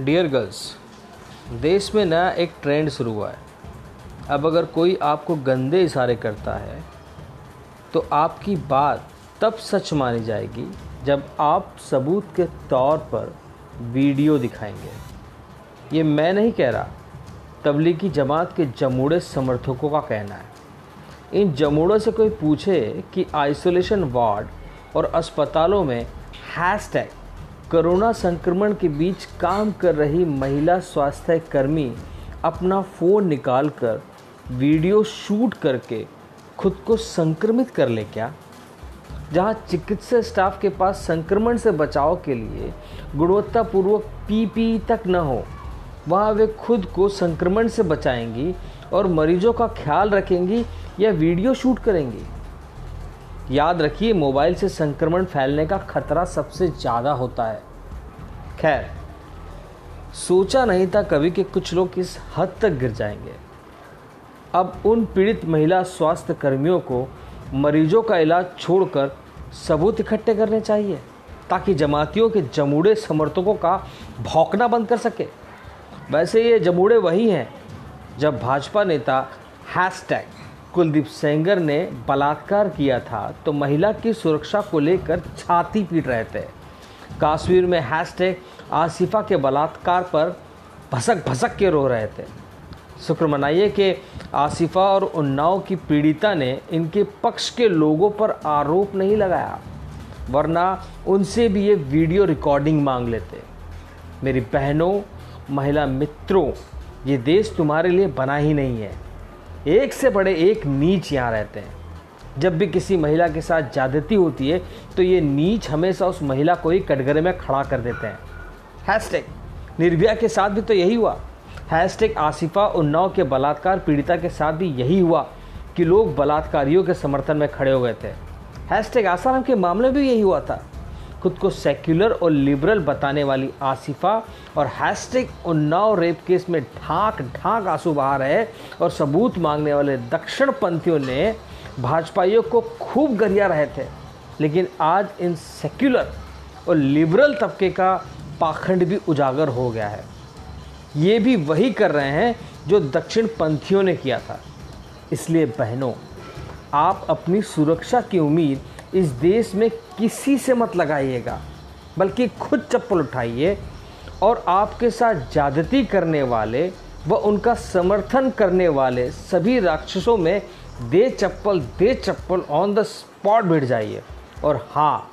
Dear girls देश में नया एक ट्रेंड शुरू हुआ है। अब अगर कोई आपको गंदे इशारे करता है तो आपकी बात तब सच मानी जाएगी जब आप सबूत के तौर पर वीडियो दिखाएँगे। ये मैं नहीं कह रहा, तबलीगी जमात के जमूड़े समर्थकों का कहना है। इन जमूड़ों से कोई पूछे कि आइसोलेशन वार्ड और अस्पतालों में हैशटैग कोरोना संक्रमण के बीच काम कर रही महिला स्वास्थ्य कर्मी अपना फ़ोन निकालकर वीडियो शूट करके खुद को संक्रमित कर ले क्या? जहाँ चिकित्सा स्टाफ के पास संक्रमण से बचाव के लिए गुणवत्तापूर्वक पीपी तक न हो, वहाँ वे खुद को संक्रमण से बचाएँगी और मरीजों का ख्याल रखेंगी या वीडियो शूट करेंगी। याद रखिए, मोबाइल से संक्रमण फैलने का खतरा सबसे ज़्यादा होता है। खैर, सोचा नहीं था कभी कि कुछ लोग इस हद तक गिर जाएँगे। अब उन पीड़ित महिला स्वास्थ्य कर्मियों को मरीजों का इलाज छोड़कर सबूत इकट्ठे करने चाहिए, ताकि जमातियों के जमूड़े समर्थकों का भौंकना बंद कर सके। वैसे ये जमूड़े वही हैं जब भाजपा नेता हैशटैग कुलदीप सेंगर ने बलात्कार किया था तो महिला की सुरक्षा को लेकर छाती पीट रहे थे। काश्मीर में हैशटैग, आसिफा के बलात्कार पर भसक भसक के रो रहे थे। शुक्र मनाइए कि आसिफा और उन्नाव की पीड़िता ने इनके पक्ष के लोगों पर आरोप नहीं लगाया, वरना उनसे भी ये वीडियो रिकॉर्डिंग मांग लेते। मेरी बहनों, महिला मित्रों, ये देश तुम्हारे लिए बना ही नहीं है। एक से बड़े एक नीच यहाँ रहते हैं। जब भी किसी महिला के साथ ज़्यादती होती है तो ये नीच हमेशा उस महिला को ही कटघरे में खड़ा कर देते हैं। हैशटैग निर्भया के साथ भी तो यही हुआ। हैशटैग आसिफा उन्नाव के बलात्कार पीड़िता के साथ भी यही हुआ कि लोग बलात्कारियों के समर्थन में खड़े हो गए थे। हैशटैग आसाराम के मामले में भी यही हुआ था। खुद को सेक्युलर और लिबरल बताने वाली आसिफा और हैशटैग उन्नाव रेप केस में ढाक ढाक आँसू बहा रहे और सबूत मांगने वाले दक्षिण पंथियों ने भाजपाइयों को खूब गरिया रहे थे। लेकिन आज इन सेक्युलर और लिबरल तबके का पाखंड भी उजागर हो गया है। ये भी वही कर रहे हैं जो दक्षिण पंथियों ने किया था। इसलिए बहनों, आप अपनी सुरक्षा की उम्मीद इस देश में किसी से मत लगाइएगा, बल्कि खुद चप्पल उठाइए और आपके साथ ज़्यादती करने वाले व उनका समर्थन करने वाले सभी राक्षसों में दे चप्पल दे चप्पल ऑन द स्पॉट भिड़ जाइए। और हाँ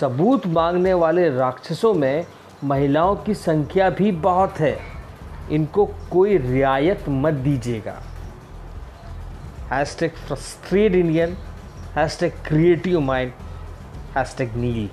सबूत मांगने वाले राक्षसों में महिलाओं की संख्या भी बहुत है। इनको कोई रियायत मत दीजिएगा। Hashtag frustrate Indian hashtag creative mind hashtag Neel